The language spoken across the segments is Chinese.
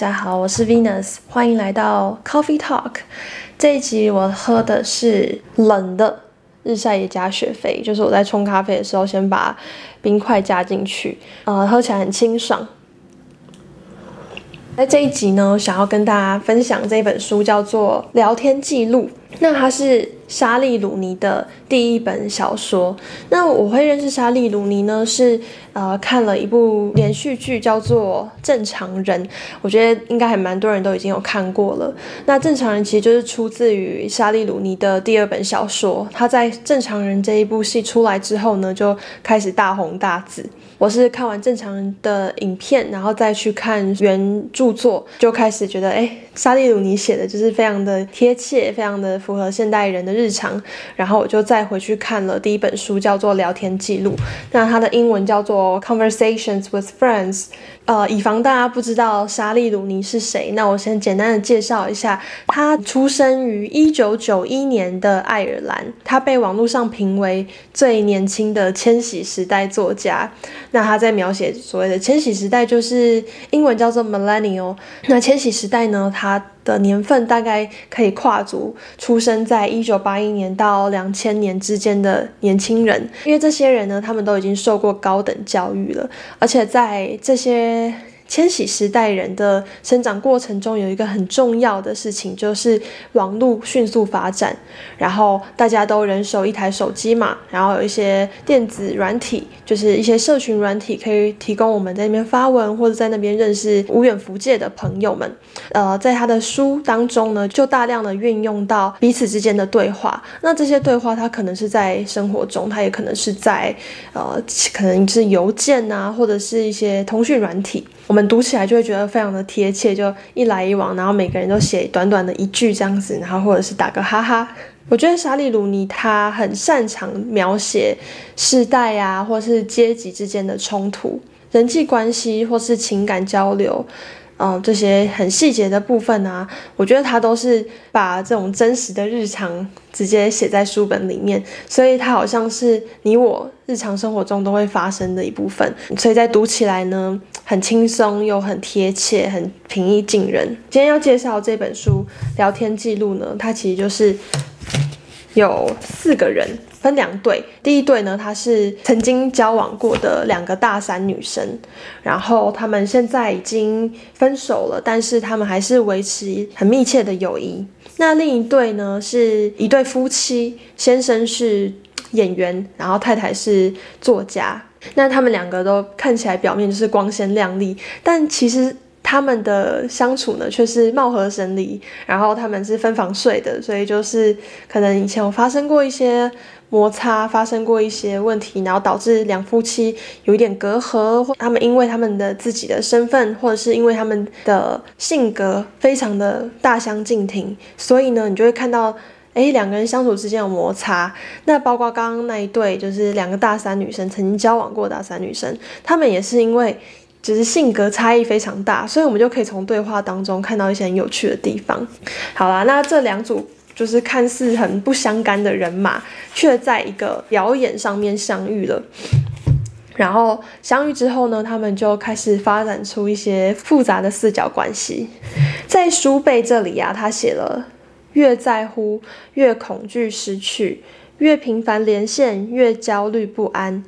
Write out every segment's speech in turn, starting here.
大家好，我是 Venus，欢迎来到 Coffee Talk。这一集我喝的是冷的日晒也加雪菲，就是我在冲咖啡的时候先把冰块加进去，呃，喝起来很清爽。在这一集呢，想要跟大家分享这本书，叫做《聊天记录》。那它是莎莉鲁尼的第一本小说。那我会认识莎莉鲁尼呢，是呃看了一部连续剧，叫做《正常人》。我觉得应该还蛮多人都已经有看过了。那《正常人》其实就是出自于莎莉鲁尼的第二本小说。他在《正常人》这一部戏出来之后呢，就开始大红大紫。我是看完《正常人》的影片，然后再去看原著作，就开始觉得，哎，莎莉鲁尼写的就是非常的贴切，非常的符合现代人的日常。然后我就再回去看了第一本书，叫做《聊天记录》，那它的英文叫做《Conversations with Friends》。呃，以防大家不知道莎莉鲁尼是谁，那我先简单的介绍一下。他出生于一九九一年的爱尔兰，他被网络上评为最年轻的千禧时代作家。那他在描写所谓的千禧时代，就是英文叫做 Millennial。那千禧时代呢，他的年份大概可以跨足出生在一九八一年到两千年之间的年轻人，因为这些人呢，他们都已经受过高等教育了，而且在这些。千禧时代人的生长过程中，有一个很重要的事情，就是网络迅速发展，然后大家都人手一台手机嘛，然后有一些电子软体，就是一些社群软体，可以提供我们在那边发文或者在那边认识无远弗届的朋友们。呃，在他的书当中呢，就大量的运用到彼此之间的对话。那这些对话，它可能是在生活中，它也可能是在呃，可能是邮件啊，或者是一些通讯软体。我们读起来就会觉得非常的贴切，就一来一往，然后每个人都写短短的一句这样子，然后或者是打个哈哈。我觉得莎莉鲁尼他很擅长描写世代啊，或是阶级之间的冲突、人际关系或是情感交流。嗯，这些很细节的部分啊，我觉得他都是把这种真实的日常直接写在书本里面，所以它好像是你我日常生活中都会发生的一部分，所以在读起来呢，很轻松又很贴切，很平易近人。今天要介绍这本书《聊天记录》呢，它其实就是有四个人。分两对，第一对呢，他是曾经交往过的两个大三女生，然后他们现在已经分手了，但是他们还是维持很密切的友谊。那另一对呢，是一对夫妻，先生是演员，然后太太是作家。那他们两个都看起来表面就是光鲜亮丽，但其实。他们的相处呢，却是貌合神离。然后他们是分房睡的，所以就是可能以前有发生过一些摩擦，发生过一些问题，然后导致两夫妻有一点隔阂。或他们因为他们的自己的身份，或者是因为他们的性格非常的大相径庭，所以呢，你就会看到，诶，两个人相处之间有摩擦。那包括刚刚那一对，就是两个大三女生曾经交往过大三女生，他们也是因为。只是性格差异非常大，所以我们就可以从对话当中看到一些很有趣的地方。好啦，那这两组就是看似很不相干的人马，却在一个表演上面相遇了。然后相遇之后呢，他们就开始发展出一些复杂的四角关系。在书背这里啊，他写了：越在乎，越恐惧失去；越频繁连线，越焦虑不安。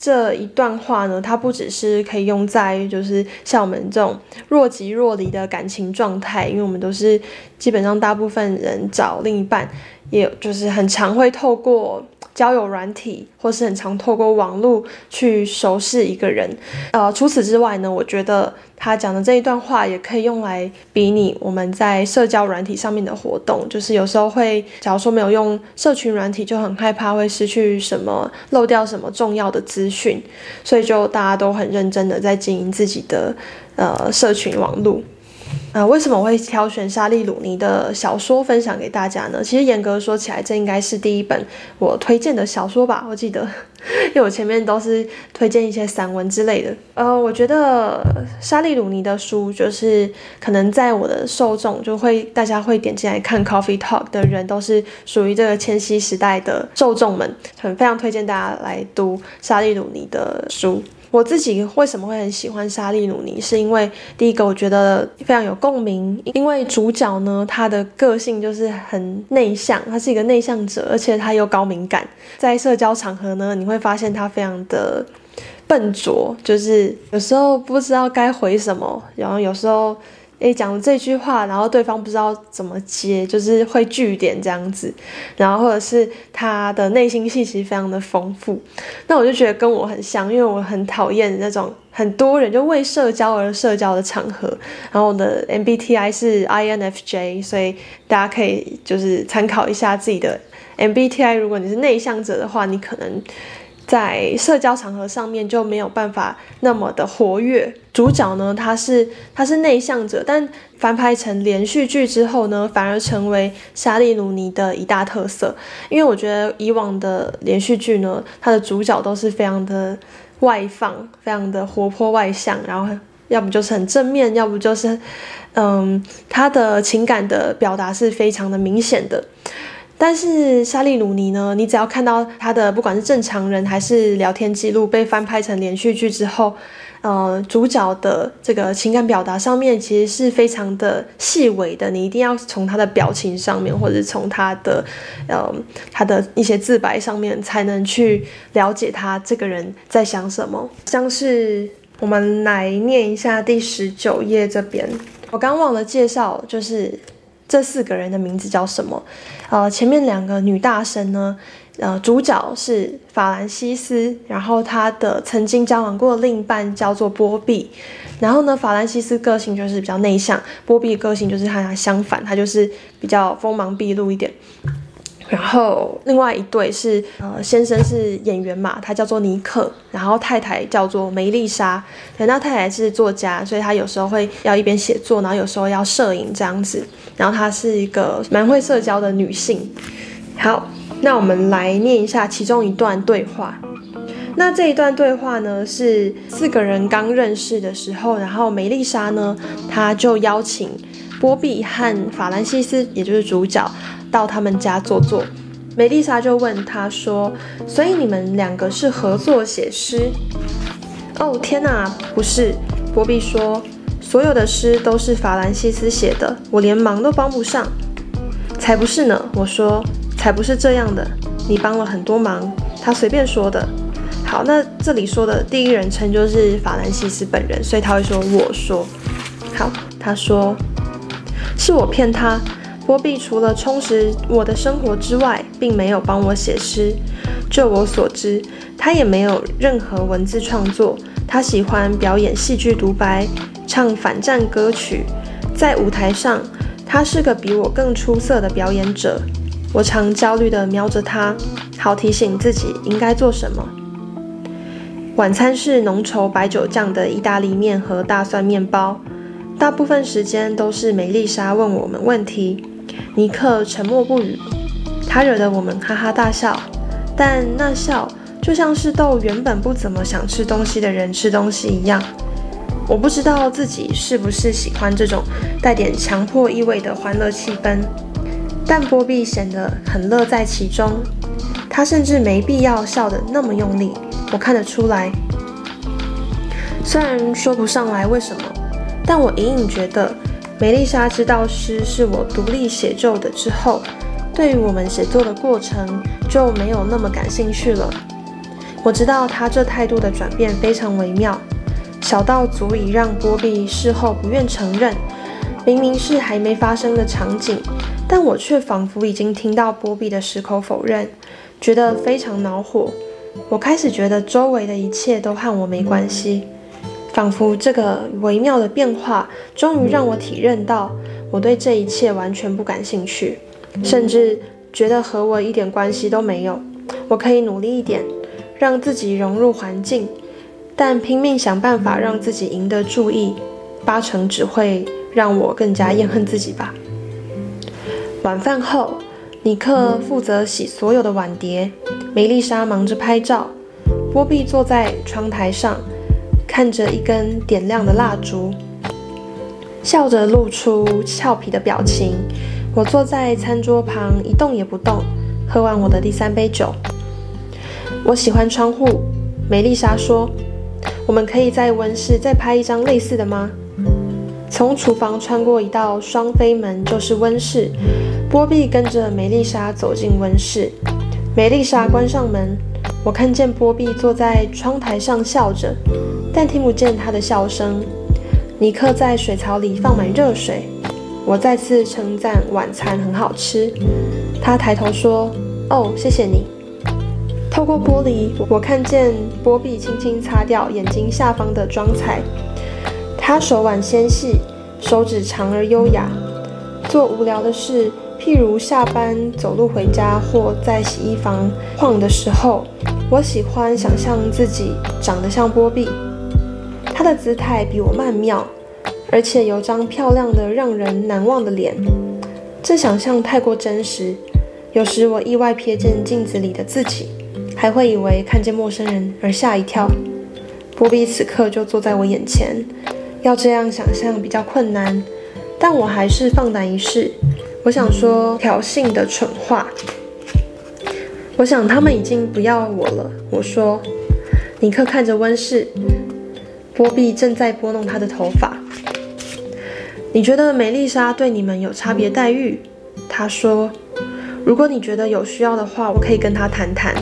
这一段话呢，它不只是可以用在就是像我们这种若即若离的感情状态，因为我们都是基本上大部分人找另一半，也就是很常会透过。交友软体，或是很常透过网络去熟识一个人。呃，除此之外呢，我觉得他讲的这一段话也可以用来比拟我们在社交软体上面的活动。就是有时候会，假如说没有用社群软体，就很害怕会失去什么，漏掉什么重要的资讯，所以就大家都很认真的在经营自己的呃社群网络。啊、呃，为什么我会挑选莎莉鲁尼的小说分享给大家呢？其实严格说起来，这应该是第一本我推荐的小说吧。我记得，因为我前面都是推荐一些散文之类的。呃，我觉得莎莉鲁尼的书，就是可能在我的受众，就会大家会点进来看 Coffee Talk 的人，都是属于这个千禧时代的受众们，很非常推荐大家来读莎莉鲁尼的书。我自己为什么会很喜欢莎莉鲁尼，是因为第一个我觉得非常有共鸣，因为主角呢，他的个性就是很内向，他是一个内向者，而且他又高敏感，在社交场合呢，你会发现他非常的笨拙，就是有时候不知道该回什么，然后有时候。诶，讲了这句话，然后对方不知道怎么接，就是会据点这样子，然后或者是他的内心戏其实非常的丰富，那我就觉得跟我很像，因为我很讨厌那种很多人就为社交而社交的场合，然后我的 MBTI 是 INFJ，所以大家可以就是参考一下自己的 MBTI，如果你是内向者的话，你可能。在社交场合上面就没有办法那么的活跃。主角呢，他是他是内向者，但翻拍成连续剧之后呢，反而成为莎莉鲁尼的一大特色。因为我觉得以往的连续剧呢，他的主角都是非常的外放，非常的活泼外向，然后要不就是很正面，要不就是嗯，他的情感的表达是非常的明显的。但是莎莉鲁尼呢，你只要看到他的不管是正常人还是聊天记录被翻拍成连续剧之后，呃，主角的这个情感表达上面其实是非常的细微的，你一定要从他的表情上面，或者是从他的呃他的一些自白上面，才能去了解他这个人在想什么。像是我们来念一下第十九页这边，我刚忘了介绍，就是。这四个人的名字叫什么？呃，前面两个女大生呢，呃，主角是法兰西斯，然后他的曾经交往过的另一半叫做波比，然后呢，法兰西斯个性就是比较内向，波比个性就是和他相反，他就是比较锋芒毕露一点。然后另外一对是呃，先生是演员嘛，他叫做尼克，然后太太叫做梅丽莎。那太太是作家，所以他有时候会要一边写作，然后有时候要摄影这样子。然后她是一个蛮会社交的女性。好，那我们来念一下其中一段对话。那这一段对话呢，是四个人刚认识的时候，然后梅丽莎呢，她就邀请波比和法兰西斯，也就是主角。到他们家坐坐，梅丽莎就问他说：“所以你们两个是合作写诗？”哦，天哪，不是。波比说：“所有的诗都是法兰西斯写的，我连忙都帮不上。”才不是呢，我说：“才不是这样的，你帮了很多忙。”他随便说的。好，那这里说的第一人称就是法兰西斯本人，所以他会说：“我说。”好，他说：“是我骗他。”波比除了充实我的生活之外，并没有帮我写诗。就我所知，他也没有任何文字创作。他喜欢表演戏剧独白，唱反战歌曲。在舞台上，他是个比我更出色的表演者。我常焦虑地瞄着他，好提醒自己应该做什么。晚餐是浓稠白酒酱的意大利面和大蒜面包。大部分时间都是梅丽莎问我们问题。尼克沉默不语，他惹得我们哈哈大笑，但那笑就像是逗原本不怎么想吃东西的人吃东西一样。我不知道自己是不是喜欢这种带点强迫意味的欢乐气氛，但波比显得很乐在其中。他甚至没必要笑得那么用力，我看得出来。虽然说不上来为什么，但我隐隐觉得。梅丽莎知道诗是我独立写就的之后，对于我们写作的过程就没有那么感兴趣了。我知道他这态度的转变非常微妙，小到足以让波比事后不愿承认，明明是还没发生的场景，但我却仿佛已经听到波比的矢口否认，觉得非常恼火。我开始觉得周围的一切都和我没关系。仿佛这个微妙的变化，终于让我体认到，我对这一切完全不感兴趣，甚至觉得和我一点关系都没有。我可以努力一点，让自己融入环境，但拼命想办法让自己赢得注意，八成只会让我更加厌恨自己吧。晚饭后，尼克负责洗所有的碗碟，梅丽莎忙着拍照，波比坐在窗台上。看着一根点亮的蜡烛，笑着露出俏皮的表情。我坐在餐桌旁一动也不动，喝完我的第三杯酒。我喜欢窗户，梅丽莎说。我们可以在温室再拍一张类似的吗？从厨房穿过一道双飞门就是温室。波比跟着梅丽莎走进温室，梅丽莎关上门。我看见波比坐在窗台上笑着，但听不见他的笑声。尼克在水槽里放满热水。我再次称赞晚餐很好吃。他抬头说：“哦，谢谢你。”透过玻璃，我看见波比轻轻擦掉眼睛下方的妆彩。他手腕纤细，手指长而优雅，做无聊的事。譬如下班走路回家，或在洗衣房晃的时候，我喜欢想象自己长得像波比。他的姿态比我曼妙，而且有张漂亮的、让人难忘的脸。这想象太过真实，有时我意外瞥见镜子里的自己，还会以为看见陌生人而吓一跳。波比此刻就坐在我眼前，要这样想象比较困难，但我还是放胆一试。我想说挑衅的蠢话。我想他们已经不要我了。我说，尼克看着温室，波比正在拨弄他的头发。你觉得梅丽莎对你们有差别待遇？他说，如果你觉得有需要的话，我可以跟他谈谈。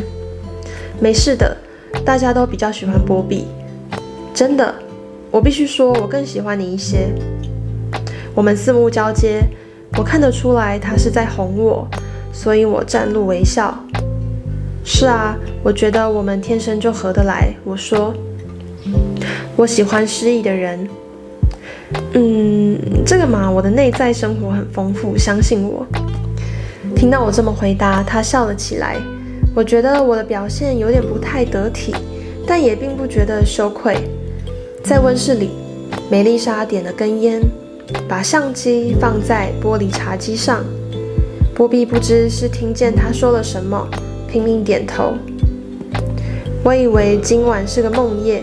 没事的，大家都比较喜欢波比。真的，我必须说，我更喜欢你一些。我们四目交接。我看得出来，他是在哄我，所以我展露微笑。是啊，我觉得我们天生就合得来。我说，我喜欢失意的人。嗯，这个嘛，我的内在生活很丰富，相信我。听到我这么回答，他笑了起来。我觉得我的表现有点不太得体，但也并不觉得羞愧。在温室里，梅丽莎点了根烟。把相机放在玻璃茶几上，波比不知是听见他说了什么，拼命点头。我以为今晚是个梦夜，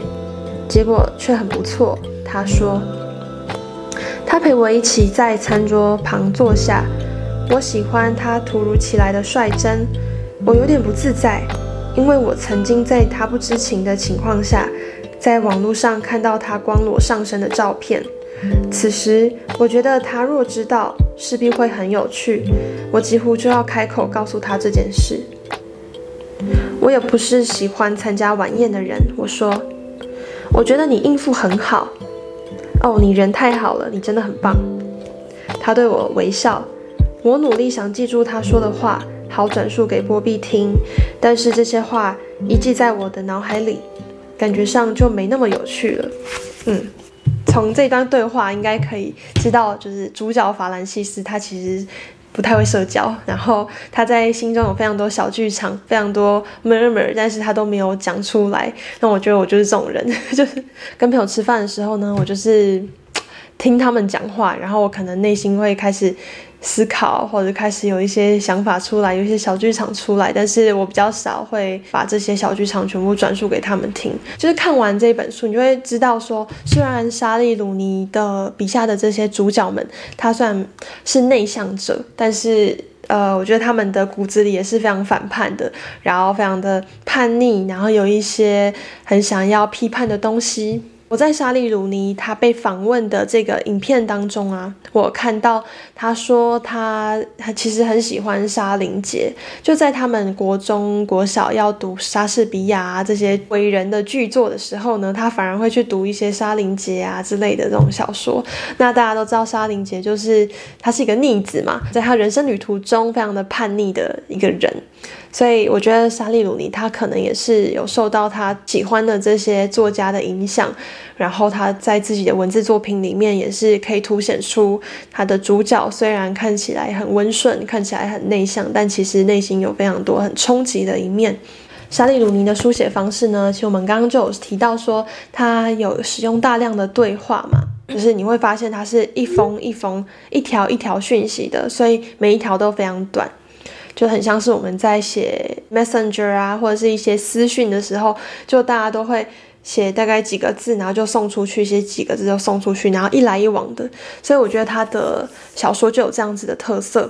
结果却很不错。他说，他陪我一起在餐桌旁坐下。我喜欢他突如其来的率真，我有点不自在，因为我曾经在他不知情的情况下，在网络上看到他光裸上身的照片。此时，我觉得他若知道，势必会很有趣。我几乎就要开口告诉他这件事。我也不是喜欢参加晚宴的人。我说，我觉得你应付很好。哦，你人太好了，你真的很棒。他对我微笑。我努力想记住他说的话，好转述给波比听。但是这些话一记在我的脑海里，感觉上就没那么有趣了。嗯。从这段对话应该可以知道，就是主角法兰西斯他其实不太会社交，然后他在心中有非常多小剧场，非常多 murmur，但是他都没有讲出来。那我觉得我就是这种人，就是跟朋友吃饭的时候呢，我就是听他们讲话，然后我可能内心会开始。思考或者开始有一些想法出来，有一些小剧场出来，但是我比较少会把这些小剧场全部转述给他们听。就是看完这本书，你就会知道说，虽然莎莉鲁尼的笔下的这些主角们，他算是内向者，但是呃，我觉得他们的骨子里也是非常反叛的，然后非常的叛逆，然后有一些很想要批判的东西。我在莎莉鲁尼他被访问的这个影片当中啊，我看到他说他他其实很喜欢沙林杰，就在他们国中国小要读莎士比亚啊这些伟人的巨作的时候呢，他反而会去读一些沙林杰啊之类的这种小说。那大家都知道沙林杰就是他是一个逆子嘛，在他人生旅途中非常的叛逆的一个人。所以我觉得莎莉鲁尼他可能也是有受到他喜欢的这些作家的影响，然后他在自己的文字作品里面也是可以凸显出他的主角虽然看起来很温顺，看起来很内向，但其实内心有非常多很冲击的一面。莎莉鲁尼的书写方式呢，其实我们刚刚就有提到说他有使用大量的对话嘛，就是你会发现他是一封一封、一条一条讯息的，所以每一条都非常短。就很像是我们在写 Messenger 啊，或者是一些私讯的时候，就大家都会写大概几个字，然后就送出去，写几个字就送出去，然后一来一往的。所以我觉得他的小说就有这样子的特色。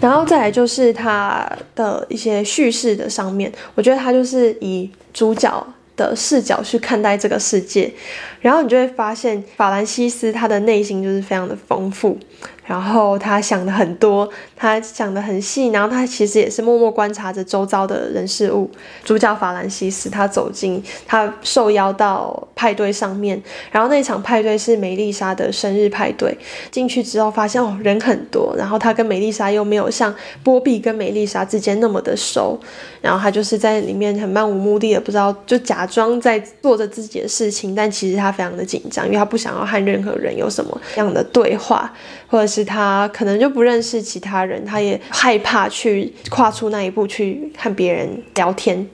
然后再来就是他的一些叙事的上面，我觉得他就是以主角的视角去看待这个世界，然后你就会发现法兰西斯他的内心就是非常的丰富。然后他想的很多，他想的很细，然后他其实也是默默观察着周遭的人事物。主角法兰西斯，他走进，他受邀到派对上面，然后那场派对是梅丽莎的生日派对。进去之后发现哦，人很多，然后他跟梅丽莎又没有像波比跟梅丽莎之间那么的熟，然后他就是在里面很漫无目的的，不知道就假装在做着自己的事情，但其实他非常的紧张，因为他不想要和任何人有什么样的对话，或者是。他可能就不认识其他人，他也害怕去跨出那一步去和别人聊天，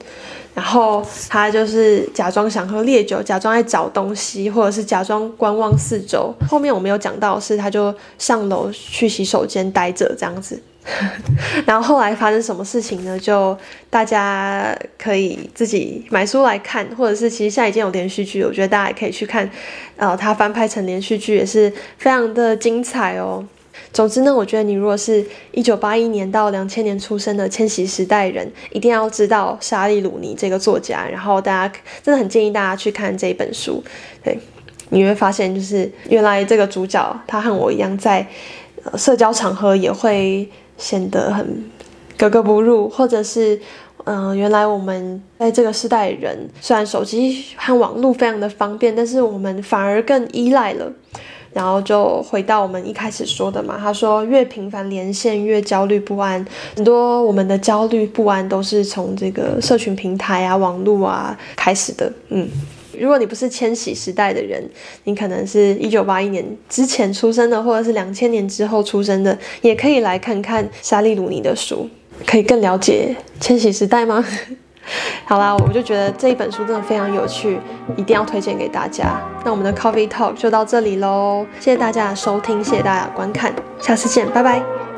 然后他就是假装想喝烈酒，假装在找东西，或者是假装观望四周。后面我没有讲到是，他就上楼去洗手间待着这样子。然后后来发生什么事情呢？就大家可以自己买书来看，或者是其实现在已经有连续剧，我觉得大家也可以去看。呃，他翻拍成连续剧也是非常的精彩哦。总之呢，我觉得你如果是一九八一年到两千年出生的千禧时代人，一定要知道莎莉鲁尼这个作家。然后大家真的很建议大家去看这本书。对，你会发现就是原来这个主角他和我一样在，社交场合也会。显得很格格不入，或者是，嗯、原来我们在这个时代人，虽然手机和网络非常的方便，但是我们反而更依赖了。然后就回到我们一开始说的嘛，他说越频繁连线越焦虑不安，很多我们的焦虑不安都是从这个社群平台啊、网络啊开始的，嗯。如果你不是千禧时代的人，你可能是一九八一年之前出生的，或者是两千年之后出生的，也可以来看看莎莉鲁尼的书，可以更了解千禧时代吗？好啦，我就觉得这一本书真的非常有趣，一定要推荐给大家。那我们的 Coffee Talk 就到这里喽，谢谢大家的收听，谢谢大家的观看，下次见，拜拜。